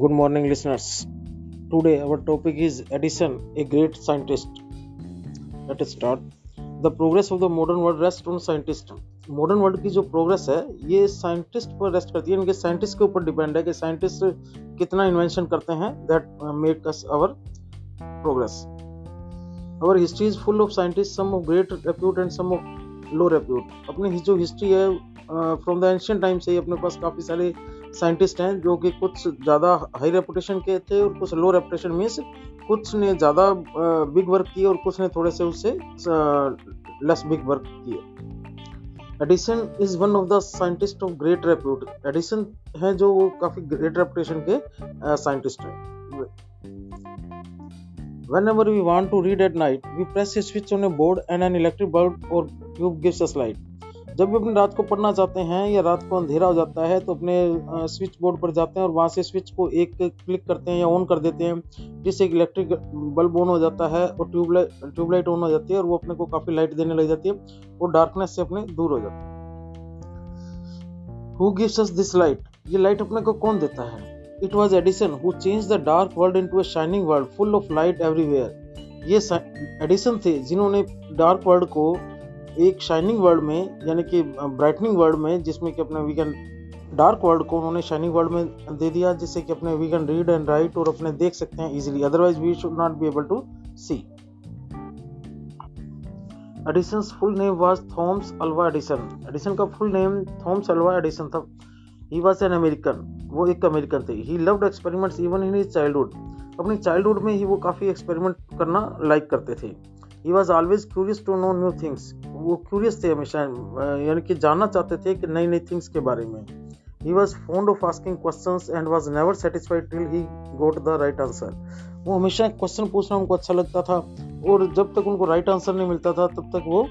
Good morning, listeners. Today, our topic is Edison, a great scientist. Let us start. The progress of the modern world rests on scientists. Modern world की जो progress है ये scientist पर rest करती है इनके scientist के ऊपर डिपेंड है कि साइंटिस्ट कितना इन्वेंशन करते हैं that make us our progress our history is full of scientist some of great repute and some of low repute अपनी जो हिस्ट्री है फ्रॉम द एंशियंट टाइम से ही अपने पास काफ़ी सारे साइंटिस्ट हैं जो कि कुछ ज़्यादा हाई रेपुटेशन के थे और कुछ लो रेपुटेशन मीन्स कुछ ने ज़्यादा बिग वर्क किए और कुछ ने थोड़े से उससे लेस बिग वर्क किए Edison is one of the scientist of great repute Edison है जो वो काफ़ी ग्रेट रेपुटेशन के साइंटिस्ट हैं। Whenever we want to read at night, we press a switch on a board and an electric bulb or tube gives us light. जब भी अपने रात को पढ़ना चाहते हैं या रात को अंधेरा हो जाता है तो अपने स्विच बोर्ड पर जाते हैं और वहाँ से स्विच को एक क्लिक करते हैं या ऑन कर देते हैं, जिससे एक इलेक्ट्रिक बल्ब ऑन हो जाता है और ट्यूबलाइट ट्यूबलाइट ऑन हो जाती है और वो अपने को काफ़ी लाइट देने लग जाती है और डार्कनेस से अपने दूर हो जाते है। Who gives us this light ये लाइट अपने को कौन देता है? It was Edison who change the dark world into shining world full of light everywhere ये एडिसन थे जिन्होंने डार्क वर्ल्ड को एक शाइनिंग वर्ल्ड में, यानी कि ब्राइटनिंग वर्ल्ड में, जिसमें कि अपने वी कैन डार्क वर्ल्ड को उन्होंने शाइनिंग वर्ल्ड में दे दिया, जिससे कि अपने we can read and write और अपने देख सकते हैं easily otherwise we should not be able to see Edison full name was Thomas Alva Edison Edison का full name Thomas Alva Edison था. ही वाज एन अमेरिकन वो एक American थे. He loved experiments even in his childhood अपनी childhood में ही वो काफ़ी एक्सपेरिमेंट करना लाइक करते थे. He was always curious to know new things वो क्यूरियस थे हमेशा यानी कि जानना चाहते थे कि नई नई थिंग्स के बारे में। He was fond of asking question and was never satisfied till he got the right answer वो हमेशा क्वेश्चन पूछना उनको अच्छा लगता था और जब तक उनको राइट right आंसर नहीं मिलता था तब तक वो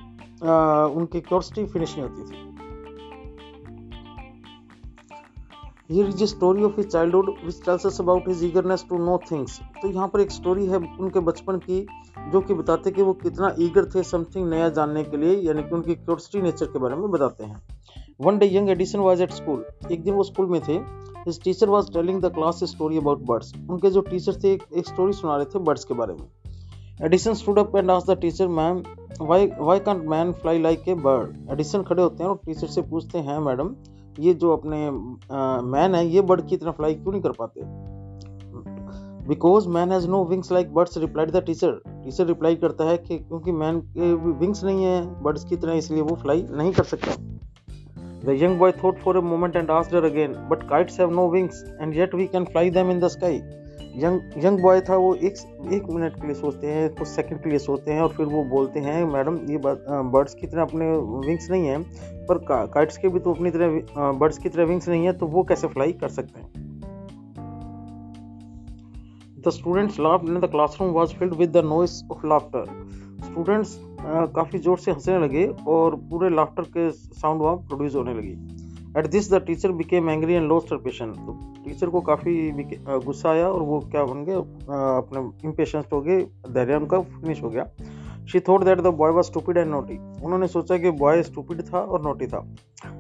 आ, उनकी क्योरसिटी फिनिश नहीं होती थी। Here is a story of his childhood, which tells us about his eagerness to know things. तो यहाँ पर एक स्टोरी है उनके बचपन की, जो कि बताते कि वो कितना ईगर थे समथिंग नया जानने के लिए, यानी कि उनकी क्यूरसिटी नेचर के बारे में बताते हैं। One day young Edison was at school एक दिन वो स्कूल में थे। His teacher was telling the class story about birds उनके जो टीचर थे, एक स्टोरी सुना रहे थे बर्ड्स के बारे में। Edison stood up and asked the teacher ma'am why why can't man fly like a bird Edison खड़े होते हैं और टीचर से पूछते हैं मैडम ये जो अपने मैन है, ये बर्ड की तरह फ्लाई क्यों नहीं कर पाते? Because man has no wings like birds replied the teacher teacher reply करता है कि क्योंकि मैन के विंग्स नहीं है बर्ड्स की तरह, इसलिए वो फ्लाई नहीं कर सकता। The young boy thought for a moment and asked again but kites have no wings and yet we can fly them in the sky young young boy था वो एक एक मिनट के लिए सोचते हैं, कुछ सेकंड के लिए सोचते हैं और फिर वो बोलते हैं, मैडम, ये बर्ड्स की तरह अपने विंग्स नहीं है, पर काइट्स के भी तो अपनी तरह बर्ड्स की तरह विंग्स नहीं है तो वो कैसे फ्लाई कर सकते हैं? The students laugh in the classroom was filled with the noise of laughter students काफ़ी ज़ोर से हंसने लगे और पूरे लाफ्टर के साउंड वहाँ प्रोड्यूस होने लगी। At this the teacher became angry and lost her patience तो टीचर को काफ़ी गुस्सा आया और वो क्या बन गए अपने इम्पेशंस हो गए। धैर्य उनका फिनिश हो गया। She thought that the boy was stupid and naughty उन्होंने सोचा कि बॉय स्टूपिड था और नोटी था।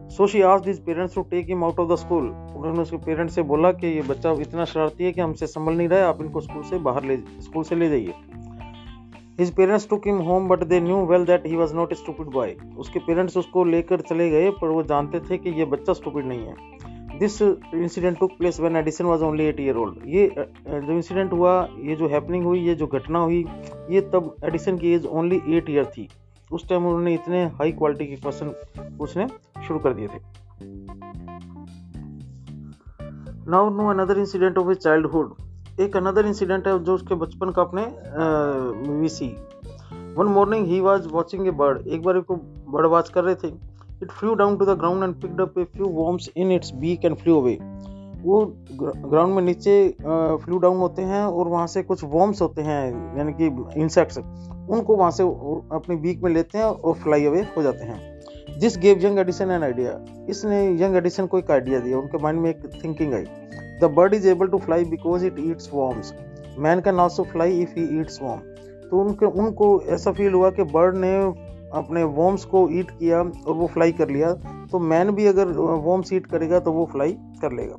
सो शी आज his parents to take him out of the school उन्होंने उसके पेरेंट्स से बोला कि ये बच्चा इतना शरारती है कि हमसे संभल नहीं रहा है, आप इनको स्कूल से बाहर ले स्कूल से ले जाइए। His parents took him home but they knew well that he was not a stupid boy उसके पेरेंट्स उसको लेकर चले गए, पर वो जानते थे कि ये बच्चा स्टूपिड नहीं है। This incident took place when Edison was only eight year old ये जो इंसिडेंट हुआ, ये जो हैपनिंग हुई, ये जो घटना हुई, ये तब एडिसन की एज ओनली एट ईयर थी। उस टाइम उन्होंने इतने हाई क्वालिटी के क्वेश्चन पूछने शुरू कर दिए थे। Now no another incident of a childhood एक अनदर इंसिडेंट है जो उसके बचपन का अपने VC one morning he was watching a bird एक बार को बर्ड वॉच कर रहे थे। It flew down to the ground and picked up a few worms in its beak and flew away वो ग्राउंड में नीचे फ्लू डाउन होते हैं और वहाँ से कुछ वॉर्म्स होते हैं, यानी कि इंसेक्ट्स उनको वहाँ से अपने बीक में लेते हैं और फ्लाई अवे हो जाते हैं। This gave young Edison an idea इसने यंग एडिसन को एक आइडिया दिया। उनके माइंड में एक थिंकिंग आई। The bird is able to fly because it eats worms man can also fly if he eats worm तो उनके, उनको ऐसा फील हुआ कि बर्ड ने अपने वॉर्म्स को ईट किया और वो फ्लाई कर लिया। तो मैन भी अगर वॉर्म्स ईट करेगा तो वो फ्लाई कर लेगा।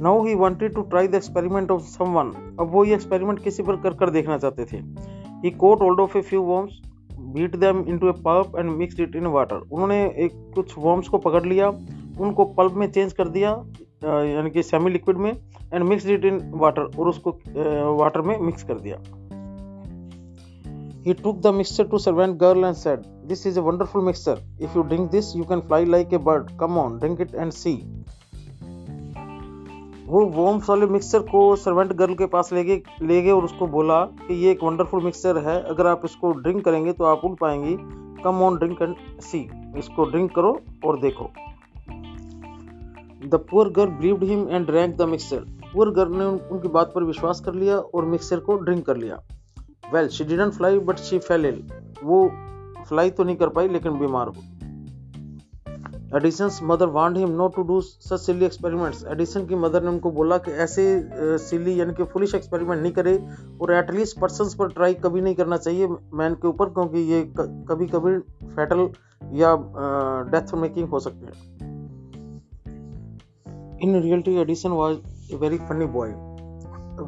Now he wanted to try the experiment of someone अब वो ये एक्सपेरिमेंट किसी पर कर कर देखना चाहते थे। He caught hold of a few worms beat them into a pulp and mix it in water उन्होंने एक, कुछ वॉर्म्स को पकड़ लिया, उनको पल्प में चेंज कर दिया यानी कि सेमी लिक्विड में and mix it in water और उसको वाटर में मिक्स कर दिया He took the mixture to servant girl and said, This is a wonderful mixture. If you drink this, you can fly like a bird. Come on, drink it and see. वो वॉम्स वाले mixture को servant girl के पास ले गए ले गए और उसको बोला कि ये एक वंडरफुल मिक्सचर है अगर आप इसको ड्रिंक करेंगे तो आप उड़ पाएँगी come on drink and see इसको ड्रिंक करो और देखो the poor girl believed him and drank the mixture poor girl ने उनकी बात पर विश्वास कर लिया और मिक्सचर को ड्रिंक कर लिया। Well she didn't fly but she fell ill वो फ्लाई तो नहीं कर पाई, लेकिन बीमार हो Edison's mother wanted him not to do such silly experiments Edison की मदर ने उनको बोला कि ऐसे सिली यानी कि फुलिश एक्सपेरिमेंट नहीं करे और एटलीस्ट पर्सन पर ट्राई कभी नहीं करना चाहिए मैन के ऊपर, क्योंकि ये कभी कभी फैटल या डेथ मेकिंग हो सकते हैं। In reality Edison was a very funny boy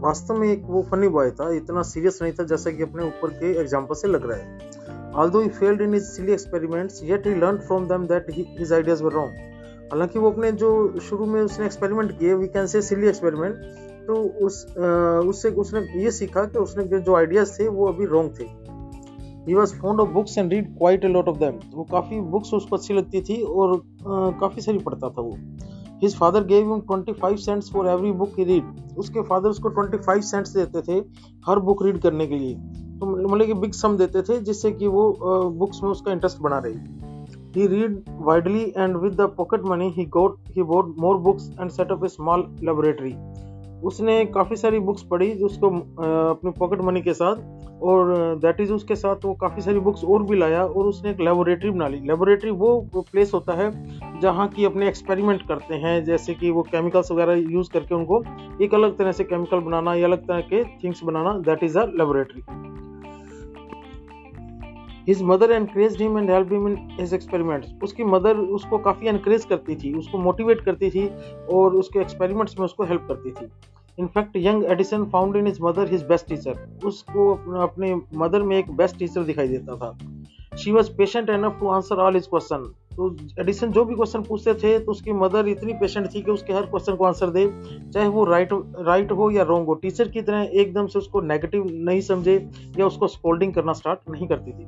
वास्तव में एक वो फनी बॉय था इतना सीरियस नहीं था जैसा कि अपने ऊपर के एग्ज़ाम्पल से लग रहा है। Although he failed in his silly experiments yet he learned from them that he, his ideas were wrong. हालाँकि वो अपने जो शुरू में उसने एक्सपेरिमेंट किए we can say silly experiment तो उस उससे उसने ये सीखा कि उसने जो आइडियाज़ थे वो अभी रॉन्ग थे। He was found of books and read quite a lot of them वो काफ़ी बुक्स उसको अच्छी लगती थी और काफ़ी सारी पढ़ता था वो। His father gave him 25 cents for every book he read उसके फादर उसको 25 सेंट्स देते थे हर बुक रीड करने के लिए। तो मतलब कि बिग सम देते थे, जिससे कि वो बुक्स में उसका इंटरेस्ट बना रही। He read widely and with the pocket money he got he bought more books and set up a small laboratory. उसने काफ़ी सारी बुक्स पढ़ी उसको अपने पॉकेट मनी के साथ, और दैट इज़ उसके साथ वो काफ़ी सारी बुक्स और भी लाया, और उसने एक लेबोरेटरी बना ली। लेबोरेटरी वो प्लेस होता है जहाँ की अपने एक्सपेरिमेंट करते हैं, जैसे कि वो केमिकल्स वगैरह यूज़ करके उनको एक अलग तरह से केमिकल बनाना, या अलग तरह के things banana that is a laboratory his mother encourage him and help him in his experiments उसकी मदर उसको काफ़ी एनकरेज करती थी, उसको मोटिवेट करती थी, और उसके एक्सपेरिमेंट्स में उसको हेल्प करती थी। In fact young Edison found in his mother his best teacher उसको अपने मदर में एक बेस्ट टीचर दिखाई देता था। She was patient enough to answer all his question तो एडिसन जो भी क्वेश्चन पूछते थे तो उसकी मदर इतनी पेशेंट थी कि उसके हर क्वेश्चन को आंसर दे। चाहे वो राइट राइट हो या रॉन्ग हो टीचर की तरह एकदम से उसको नेगेटिव नहीं समझे या उसको स्कोल्डिंग करना स्टार्ट नहीं करती थी।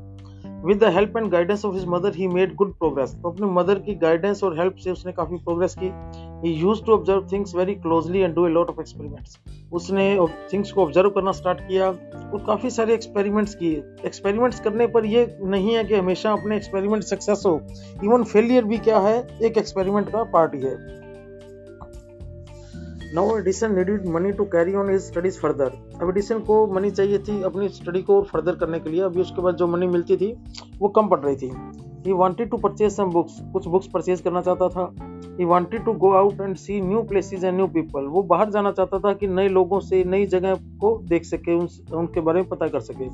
With the help and guidance of his mother he made good progress तो अपनी मदर की गाइडेंस और हेल्प से उसने काफ़ी प्रोग्रेस की। He use to observe things very closely and do a lot of experiments उसने थिंग्स को ऑब्ज़र्व करना स्टार्ट किया और काफ़ी सारे एक्सपेरिमेंट्स किए। एक्सपेरिमेंट्स करने पर ये नहीं है कि हमेशा अपने एक्सपेरिमेंट सक्सेस हो। इवन फेलियर भी क्या है? एक एक्सपेरिमेंट का पार्ट ही है। Now Edison needed money to carry on his studies further अब एडिसन को मनी चाहिए थी अपनी स्टडी को फर्दर करने के लिए। अभी उसके बाद जो मनी मिलती थी वो कम पड़ रही थी। He wanted to purchase some books कुछ बुक्स परचेज करना चाहता था। He wanted to go out and see new places and new people वो बाहर जाना चाहता था कि नए लोगों से नई जगह को देख सके उन, उनके बारे में पता कर सके।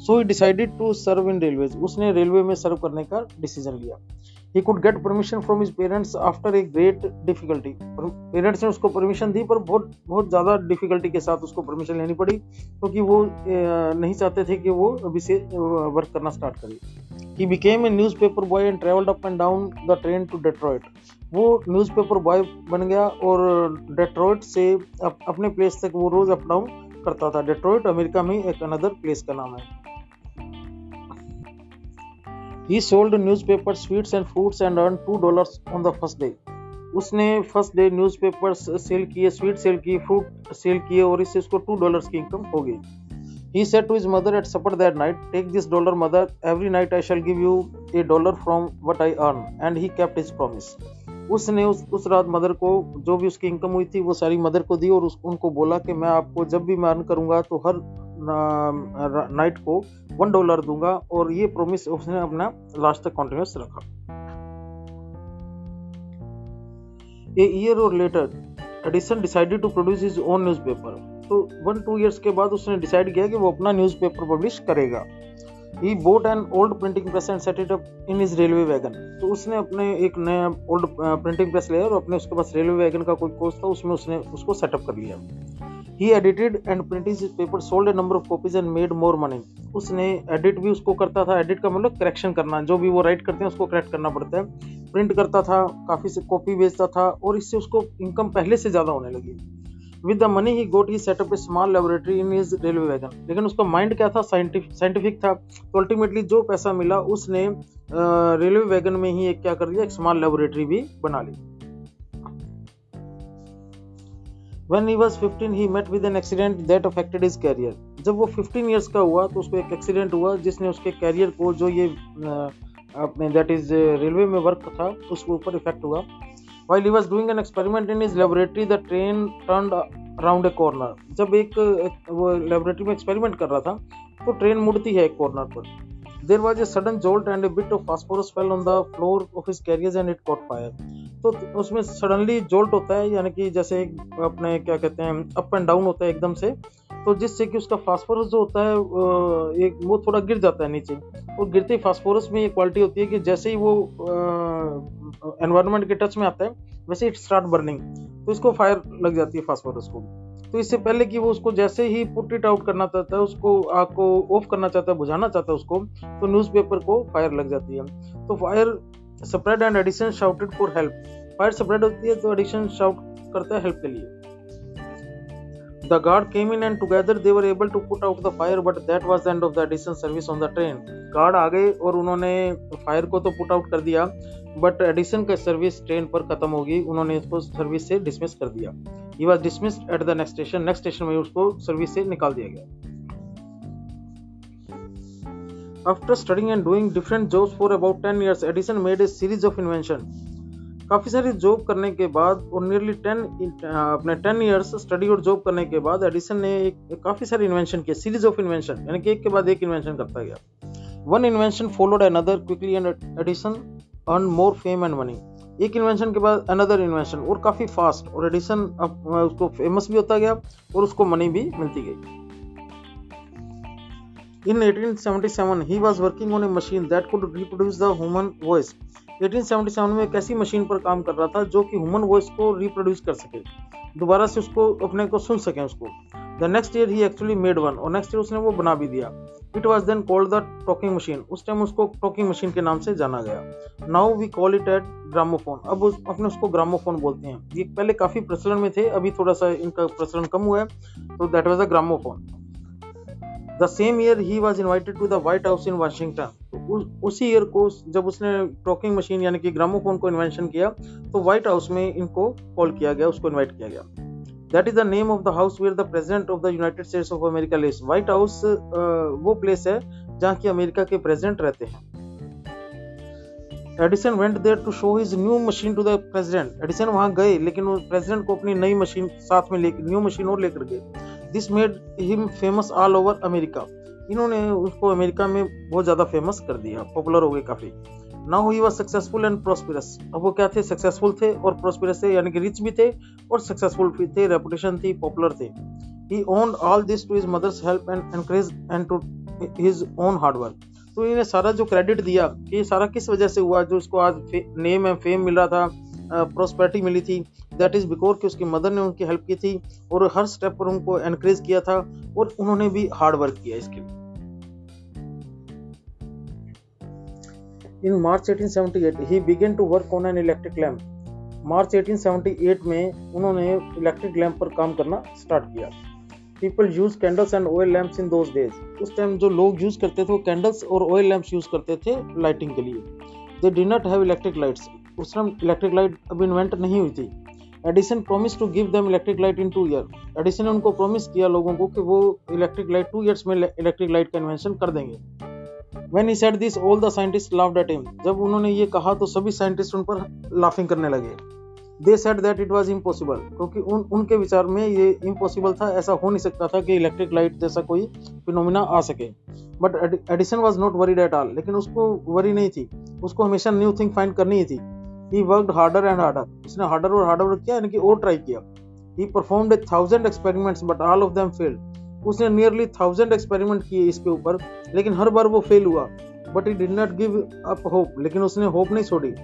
So he decided to serve in railways उसने रेलवे में सर्व करने का डिसीज़न लिया। He could get permission from his parents after a great difficulty parents ने उसको परमिशन दी पर बहुत बहुत ज़्यादा डिफिकल्टी के साथ उसको परमिशन लेनी पड़ी क्योंकि तो वो नहीं चाहते थे कि वो अभी से वर्क करना स्टार्ट करे। He became a newspaper boy and travelled up and down the train to Detroit वो न्यूज़पेपर बॉय बन गया और डेट्रॉइट से अप, अपने प्लेस तक वो रोज़ अप डाउन करता था। डेट्रॉइट अमेरिका में एक अनदर प्लेस का नाम है। He sold newspaper sweets and fruits and earn two dollars on the first day उसने फ़र्स्ट डे न्यूज़पेपर सेल किए स्वीट सेल किए फ्रूट सेल किए और इससे उसको टू डॉलर्स की इनकम हो गई He said to his mother at supper that night, Take this dollar, mother. Every night I shall give you a dollar from what I earn. And he kept his promise. उसने उस उस रात mother को जो भी उसकी income हुई थी वो सारी मदर को दी और उस, उनको बोला कि मैं आपको जब भी मैं अर्न करूँगा तो हर नाइट को वन डॉलर दूँगा और ये प्रोमिस उसने अपना लास्ट तक कॉन्टिन्यूस रखा। A year or later Edison decided to produce his own newspaper तो वन टू इयर्स के बाद उसने डिसाइड किया कि वो अपना न्यूज़पेपर पब्लिश करेगा। He bought an old printing press and set it up in his railway wagon तो उसने अपने एक नया ओल्ड प्रिंटिंग प्रेस लिया और अपने उसके पास रेलवे वैगन का कोई कोर्स था, उसमें उसने उसको सेटअप कर लिया। He edited and printing paper sold a number of copies and made more money उसने एडिट भी उसको करता था। एडिट का मतलब करेक्शन करना। जो भी वो राइट करते हैं, उसको करेक्ट करना पड़ता है। प्रिंट करता था, काफ़ी से कॉपी बेचता था और इससे उसको इनकम पहले से ज़्यादा होने लगी। With the money he got he set up a small laboratory in his railway wagon लेकिन उसका माइंड क्या था? साइंटिफिक था। तो अल्टीमेटली जो पैसा मिला, उसने रेलवे वैगन में ही एक क्या कर दिया एक स्मॉल लेबोरेटरी भी बना ली। When he was 15 he met with an accident that affected his career. जब वो 15 years का हुआ तो उसको एक एक्सीडेंट हुआ, जिसने उसके कैरियर को जो ये अपने दैट इज़ रेलवे में वर्क था, उसके ऊपर इफ़ेक्ट हुआ। While he was doing an experiment in his laboratory, the train turned around a corner. जब एक, एक वो लेबोरेटरी में एक्सपेरिमेंट कर रहा था तो ट्रेन मुड़ती है एक कॉर्नर पर there was a sudden jolt and a bit of phosphorus fell on the floor of his carriers and it caught fire. तो उसमें सडनली जोल्ट होता है, यानी कि जैसे अपने, क्या कहते हैं, अप एंड डाउन होता है एकदम से तो जिससे कि उसका फास्फोरस जो होता है एक, वो थोड़ा गिर जाता है नीचे। और गिरते फास्फोरस में ये क्वालिटी होती है कि जैसे ही वो एनवायरनमेंट के टच में आता है, वैसे इट स्टार्ट बर्निंग। तो इसको फायर लग जाती है फास्फोरस को तो इससे पहले कि वो उसको जैसे ही पुट इट आउट करना चाहता है, उसको आग को ऑफ़ करना चाहता है, बुझाना चाहता है उसको तो न्यूज़पेपर को फायर लग जाती है। तो fire spread and Edison shouted for help fire spread होती है तो एडिशन शाउट करता है हेल्प के लिए। The guard came in and together they were able to put out the fire, but that was the end of the addition service on the train. Guard आ गए और उन्होंने फायर को तो put out कर दिया। But Edison का service train पर खत्म होगी। उन्होंने इसको सर्विस से डिसमिस कर दिया। He was dismissed at the next station next station में उसको सर्विस से निकाल दिया गया। After studying and doing different jobs for about 10 years, Edison made a series of inventions. काफ़ी सारी जॉब करने के बाद और नियरली टेन अपने टेन ईयर्स स्टडी और जॉब करने के बाद एडिसन ने एक काफ़ी सारे इन्वेंशन किए। सीरीज़ ऑफ़ इन्वेंशन यानी कि एक के बाद एक इन्वेंशन करता गया। One invention followed another quickly and Edison earn more fame and money एक इन्वेंशन के बाद अनदर इन्वेंशन और काफ़ी फास्ट और एडिसन उसको फ़ेमस भी होता गया और उसको मनी भी मिलती गई। In 1877, he was working on a machine that could reproduce the human voice. 1877 में एक ऐसी मशीन पर काम कर रहा था जो कि ह्यूमन वॉइस को रिप्रोड्यूस कर सके। दोबारा से उसको अपने को सुन सके उसको। The next year he actually made one और नेक्स्ट ईयर उसने वो बना भी दिया। It was then called the talking machine उस टाइम उसको टॉकिंग मशीन के नाम से जाना गया। Now we call it at gramophone अब उस, अपने उसको ग्रामोफोन बोलते हैं। ये पहले काफ़ी प्रचलन में थे अभी थोड़ा सा इनका प्रचलन कम हुआ है। तो that was a gramophone the same year he was invited to the White House in Washington उसी ईयर को जब उसने टॉकिंग मशीन यानी कि ग्रामोफोन को इन्वेंशन किया तो व्हाइट हाउस में इनको कॉल किया गया उसको इन्वाइट किया गया। That is the name of the house where the president of the United States of America lives White House वो प्लेस है जहाँ की अमेरिका के प्रेसिडेंट रहते हैं। Edison went there to show his new machine to the president Edison वहाँ गए, लेकिन वो प्रेसिडेंट को अपनी नई मशीन साथ में लेकर न्यू मशीन और लेकर गए। This made him famous all over America इन्होंने उसको अमेरिका में बहुत ज़्यादा फ़ेमस कर दिया पॉपुलर हो गए काफ़ी। Now he was successful and prosperous अब वो क्या थे? सक्सेसफुल थे और प्रोस्पिरस थे, यानी कि रिच भी थे और सक्सेसफुल भी थे रेपुटेशन थी पॉपुलर थे। He own all this to his mother's help and encourage and to his own hard work तो इन्हें सारा जो क्रेडिट दिया, कि ये सारा किस वजह से हुआ? जो इसको आज नेम एंड फेम मिल रहा था प्रोस्पेरिटी मिली थी। दैट इज़ बिकॉज़ कि उसकी मदर ने उनकी हेल्प की थी और हर स्टेप पर उनको एनकरेज किया था और उन्होंने भी हार्ड वर्क किया इसके लिए। In March 1878 he began to work on an electric lamp March 1878 में उन्होंने इलेक्ट्रिक लैम्प पर काम करना स्टार्ट किया। People use candles and oil lamps in those days उस टाइम जो लोग यूज़ करते थे वो कैंडल्स और ऑयल लैम्प्स यूज़ करते थे लाइटिंग के लिए। They did not have electric lights उस टाइम इलेक्ट्रिक लाइट अभी इन्वेंट नहीं हुई थी। Edison promise to give them electric light in two year Edison ने उनको प्रॉमिस किया लोगों को कि वो इलेक्ट्रिक लाइट टू ईयर्स में इलेक्ट्रिक लाइट का इन्वेंशन कर देंगे। When he said this, all the scientists laughed at him. जब उन्होंने ये कहा तो सभी साइंटिस्ट उन पर लाफिंग करने लगे। They said that it was impossible क्योंकि उन उनके विचार में ये इम्पॉसिबल था। ऐसा हो नहीं सकता था कि इलेक्ट्रिक लाइट जैसा कोई फिनोमिना आ सके। But Edison was not worried at all लेकिन उसको वरी नहीं थी। उसको हमेशा न्यू थिंग फाइंड करनी ही थी। He worked harder and harder उसने हार्डर और हार्डर वर्क किया यानी कि और ट्राई किया। He performed a thousand experiments but all of them failed उसने नियरली थाउज़ेंड एक्सपेरिमेंट किए इसके ऊपर लेकिन हर बार वो फेल हुआ। But he did not give up hope लेकिन उसने होप नहीं छोड़ी।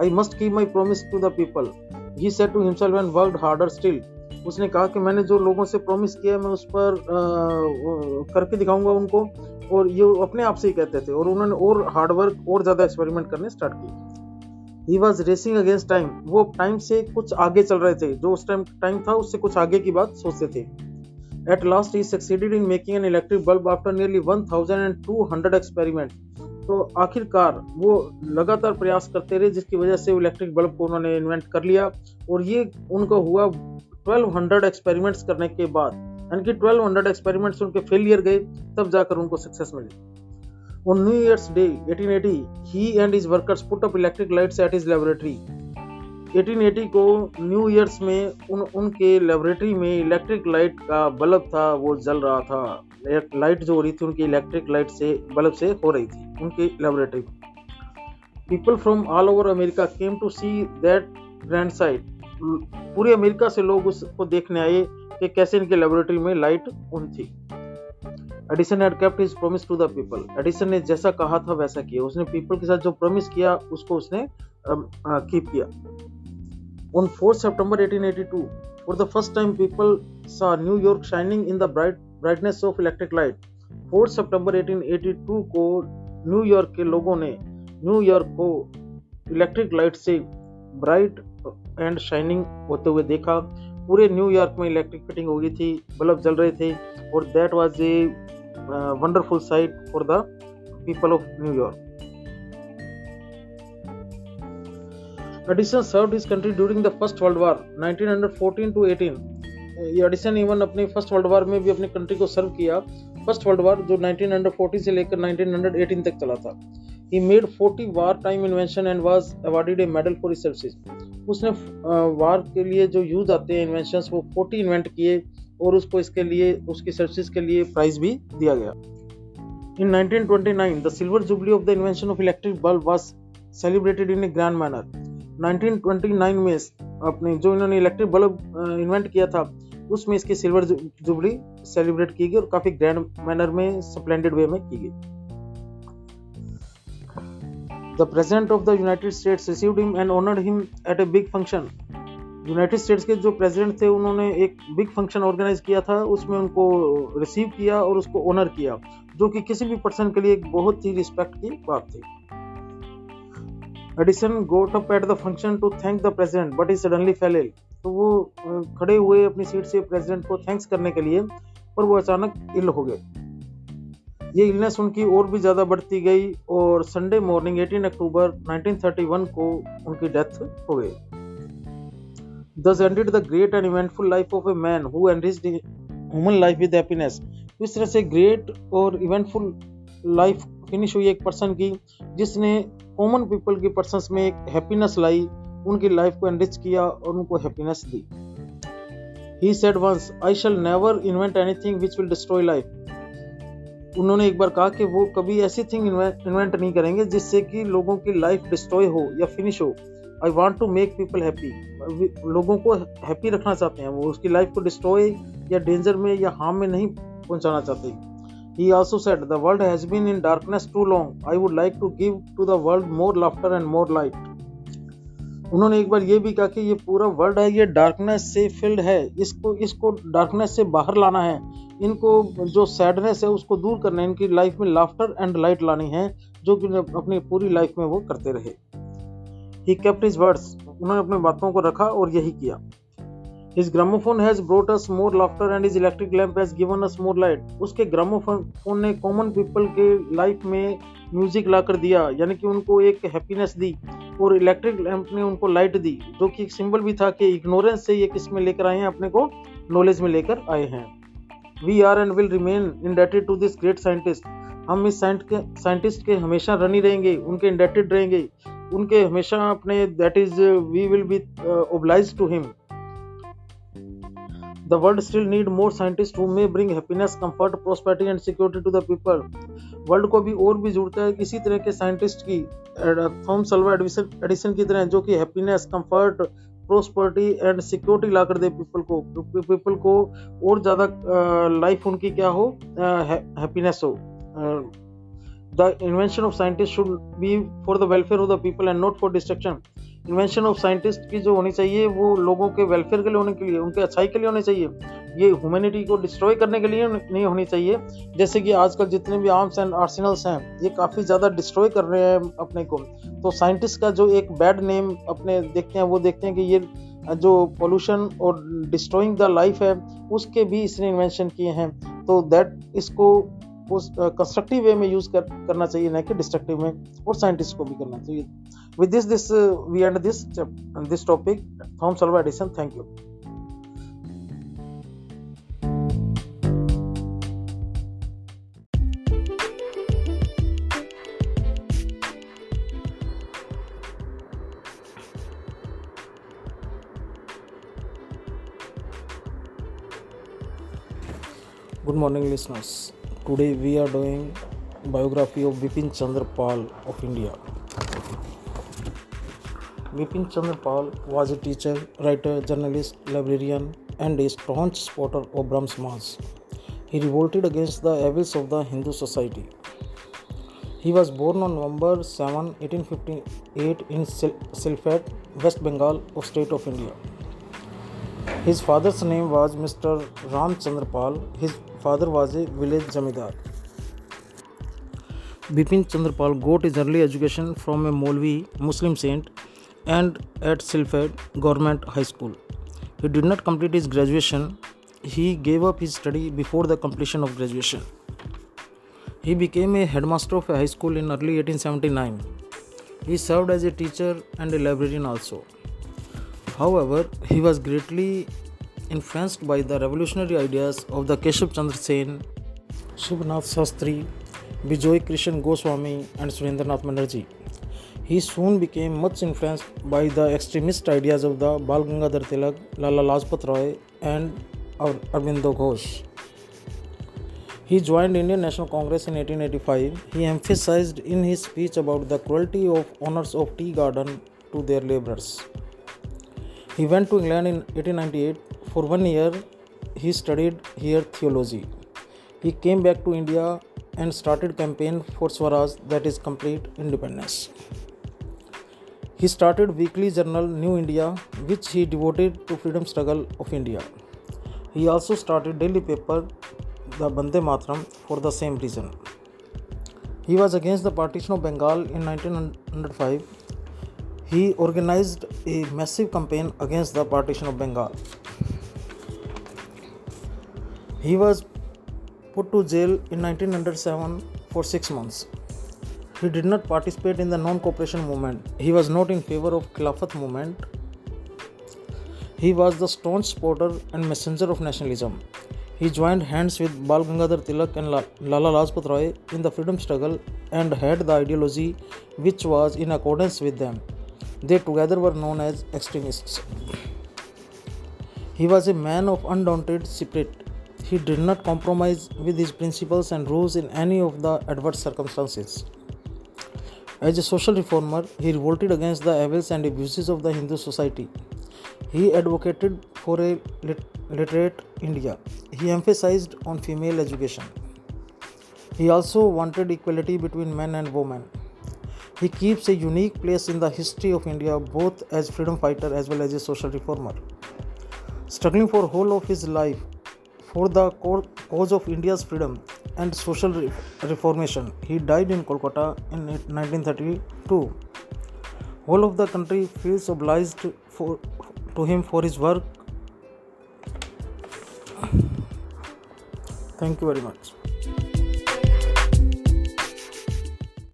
I must keep my promise to the people he said to himself and work harder still उसने कहा कि मैंने जो लोगों से प्रॉमिस किया है मैं उस पर आ, करके दिखाऊँगा उनको और ये अपने आप से ही कहते थे और उन्होंने और हार्ड वर्क और ज़्यादा एक्सपेरिमेंट करने स्टार्ट किए he was racing against time वो टाइम से कुछ आगे चल रहे थे। जो उस टाइम टाइम था उससे कुछ आगे की बात सोचते थे। At he in making an electric bulb after nearly one thousand and two hundred experiment तो आखिरकार वो लगातार प्रयास करते रहे जिसकी वजह से इलेक्ट्रिक बल्ब को उन्होंने इन्वेंट कर लिया। और ये उनका हुआ 1200 एक्सपेरिमेंट्स करने के बाद। यानी कि 1200 एक्सपेरिमेंट्स उनके फेलियर गए तब जाकर उनको सक्सेस मिली। On New Year's Day 1880, he and his workers put up electric lights at his laboratory. 1880 को न्यू ईयर्स में उन, उनके लेबोरेटरी में इलेक्ट्रिक लाइट का बल्ब था, वो जल रहा था। लाइट जो हो रही थी, उनकी इलेक्ट्रिक लाइट से, बल्ब से हो रही थी, उनकी लेबोरेटरी में। People from all over America came to see that grand sight पूरे अमेरिका से लोग उसको देखने आए कि कैसे इनके लेबोरेटरी में लाइट ऑन थी। Edison had kept his promise to the people Edison ने जैसा कहा था, वैसा किया। उसने पीपल के साथ जो प्रॉमिस किया, उसको उसने कीप किया। On 4 September 1882 for the first time people saw New York shining in the bright brightness of electric light 4 सितंबर 1882 को न्यूयॉर्क के लोगों ने न्यूयॉर्क को इलेक्ट्रिक लाइट से ब्राइट एंड शाइनिंग होते हुए देखा। पूरे न्यूयॉर्क में इलेक्ट्रिक फिटिंग हो गई थी बल्ब जल रहे थे, और that was a wonderful sight for the people of New York Edison served his country during the first world war 1914 to 18 ये एडिसन इवन अपने फ़र्स्ट वर्ल्ड वार में भी अपनी कंट्री को सर्व किया फ़र्स्ट वर्ल्ड वार जो 1940 से लेकर 1918 तक चला था He made 40 wartime invention and was awarded a medal for his services. उसने वार के लिए जो यूज़ आते हैं इन्वेंशन वो 40 इन्वेंट किए और उसको इसके लिए उसकी सर्विसेज़ के लिए प्राइज भी दिया गया In 1929, the silver jubilee of the invention of electric bulb was celebrated in a grand manner. 1929 में अपने जो इन्होंने इलेक्ट्रिक बल्ब इन्वेंट किया था, उसमें इसकी सिल्वर जुबली सेलिब्रेट की गई और काफ़ी ग्रैंड मैनर में स्प्लेंडेड वे में की गई The President of the United States received him and honored him at a big function. United States के जो प्रेसिडेंट थे, उन्होंने एक बिग फ़ंक्शन ऑर्गेनाइज किया था, उसमें उनको रिसीव किया और उसको ऑनर किया, जो कि किसी भी पर्सन के लिए एक बहुत ही रिस्पेक्ट की बात थी Edison got up at the function to thank the president but he suddenly fell ill तो वो खड़े हुए अपनी सीट से प्रेसिडेंट को थैंक्स करने के लिए, पर वो अचानक इल हो गए। ये इलनेस उनकी और भी ज़्यादा बढ़ती गई और संडे मॉर्निंग 18 अक्टूबर 1931 को उनकी डेथ हो गई। Thus ended the great and eventful life of a man who enriched human life with happiness. इस तरह से ग्रेट और इवेंटफुल लाइफ फिनिश हुई एक पर्सन की, जिसने कॉमन पीपल की पर्सन में एक हैप्पीनेस लाई, उनकी लाइफ को एनरिच किया और उनको happiness the. He said once I shall never invent anything which will destroy life उन्होंने एक बार कहा कि वो कभी ऐसी थिंग इन्वेंट नहीं करेंगे जिससे कि लोगों की लाइफ डिस्ट्रॉय हो या फिनिश हो। I want to make people happy लोगों को हैप्पी रखना चाहते हैं वो, उसकी लाइफ को डिस्ट्रॉय या डेंजर में या हार्म में नहीं पहुंचाना चाहते। He also said the world has been in darkness too long I would like to give to the world more laughter and more light उन्होंने एक बार ये भी कहा कि ये पूरा वर्ल्ड है, ये डार्कनेस से फिल्ड है। इसको इसको डार्कनेस से बाहर लाना है। इनको जो सैडनेस है, उसको दूर करना है। इनकी लाइफ में लाफ्टर एंड लाइट लानी है, जो कि अपनी पूरी लाइफ में वो करते रहे। ही केप्ट हिज वर्ड्स उन्होंने अपनी बातों को रखा और यही किया। His gramophone has brought us more laughter and his electric lamp has given us more light. उसके ग्रामोफोन ने कॉमन पीपल के लाइफ में म्यूज़िक ला कर दिया, यानी कि उनको एक हैप्पीनेस दी और इलेक्ट्रिक लैंप ने उनको लाइट दी, जो कि एक सिंबल भी था कि इग्नोरेंस से ये किसमें लेकर आए हैं, अपने को नॉलेज में लेकर आए हैं। We are and will remain indebted to this great scientist हम इस साइंटिस्ट के हमेशा रनी रहेंगे, उनके इंडेटेड रहेंगे, उनके हमेशा अपने that is we will be obliged to him The world still need more scientists who may bring happiness, comfort, prosperity and security to the people. World को भी और भी ज़रूरत है इसी तरह के साइंटिस्ट की थॉमस अल्वा एडिसन की तरह जो कि happiness comfort prosperity and security ला कर दे पीपल को। पीपल को और ज़्यादा लाइफ उनकी क्या हो हैप्पीनेस हो। The invention of scientist should be for the welfare of the people and not for destruction invention of scientist की जो होनी चाहिए, वो लोगों के वेलफेयर के लिए होने के लिए, उनके अच्छाई के लिए होनी चाहिए। ये ह्यूमैनिटी को डिस्ट्रॉय करने के लिए नहीं होनी चाहिए। जैसे कि आजकल जितने भी आर्म्स एंड आर्सेनल्स हैं, ये काफ़ी ज़्यादा डिस्ट्रॉय कर रहे हैं अपने को। तो साइंटिस्ट का जो एक बैड नेम अपने देखते हैं, वो देखते हैं कि ये जो पोल्यूशन और डिस्ट्रॉइंग द लाइफ है, उसके भी इसने इन्वेंशन किए हैं। तो दैट इसको कंस्ट्रक्टिव वे में यूज़ कर, करना चाहिए ना कि डिस्ट्रक्टिव में और साइंटिस्ट को भी करना चाहिए। With this this we and this this topic Thomas Alva Edison thank you good morning listeners today we are doing biography of Bipin Chandra Pal of India Bipin Chandra Pal was a teacher, writer, journalist, librarian, and a staunch supporter of Brahms. He revolted against the evils of the Hindu society. He was born on November 7, 1858 in Silfat, West Bengal of State of India. His father's name was Mr. Ram Pal. His father was a village zamidar. Bipin Chandrapal got his early education from a Molvi Muslim saint and at Silford Government High School. He did not complete his graduation. He gave up his study before the completion of graduation. He became a headmaster of a high school in early 1879. He served as a teacher and a librarian also. However, he was greatly influenced by the revolutionary ideas of the Keshav Chandra Sen, Shubhanath Shastri, Bijoy Krishan Goswami, and Surendranath Banerjee. He soon became much influenced by the extremist ideas of the Bal Gangadhar Tilak, Lala Lajpat Roy, and Arvindo Ghosh. He joined Indian National Congress in 1885. He emphasized in his speech about the cruelty of owners of tea garden to their laborers. He went to England in 1898. For one year, he studied here theology. He came back to India and started campaign for Swaraj that is complete independence. He started weekly journal New India which he devoted to freedom struggle of India. He also started daily paper the Bande Matram for the same reason. He was against the partition of Bengal in 1905. He organized a massive campaign against the partition of Bengal. He was put to jail in 1907 for 6 months. He did not participate in the non-cooperation movement. He was not in favor of Khilafat movement. He was the staunch supporter and messenger of nationalism. He joined hands with Bal Gangadhar Tilak and Lala Lajpat Roy in the freedom struggle and had the ideology which was in accordance with them. They together were known as extremists. He was a man of undaunted spirit. He did not compromise with his principles and rules in any of the adverse circumstances. As a social reformer, he revolted against the evils and abuses of the Hindu society. He advocated for a literate India. He emphasized on female education. He also wanted equality between men and women. He keeps a unique place in the history of India both as freedom fighter as well as a social reformer. Struggling for whole of his life for the cause of India's freedom, and social reformation. He died in Kolkata in 1932. Whole of the country feels obliged for, to him for his work. Thank you very much.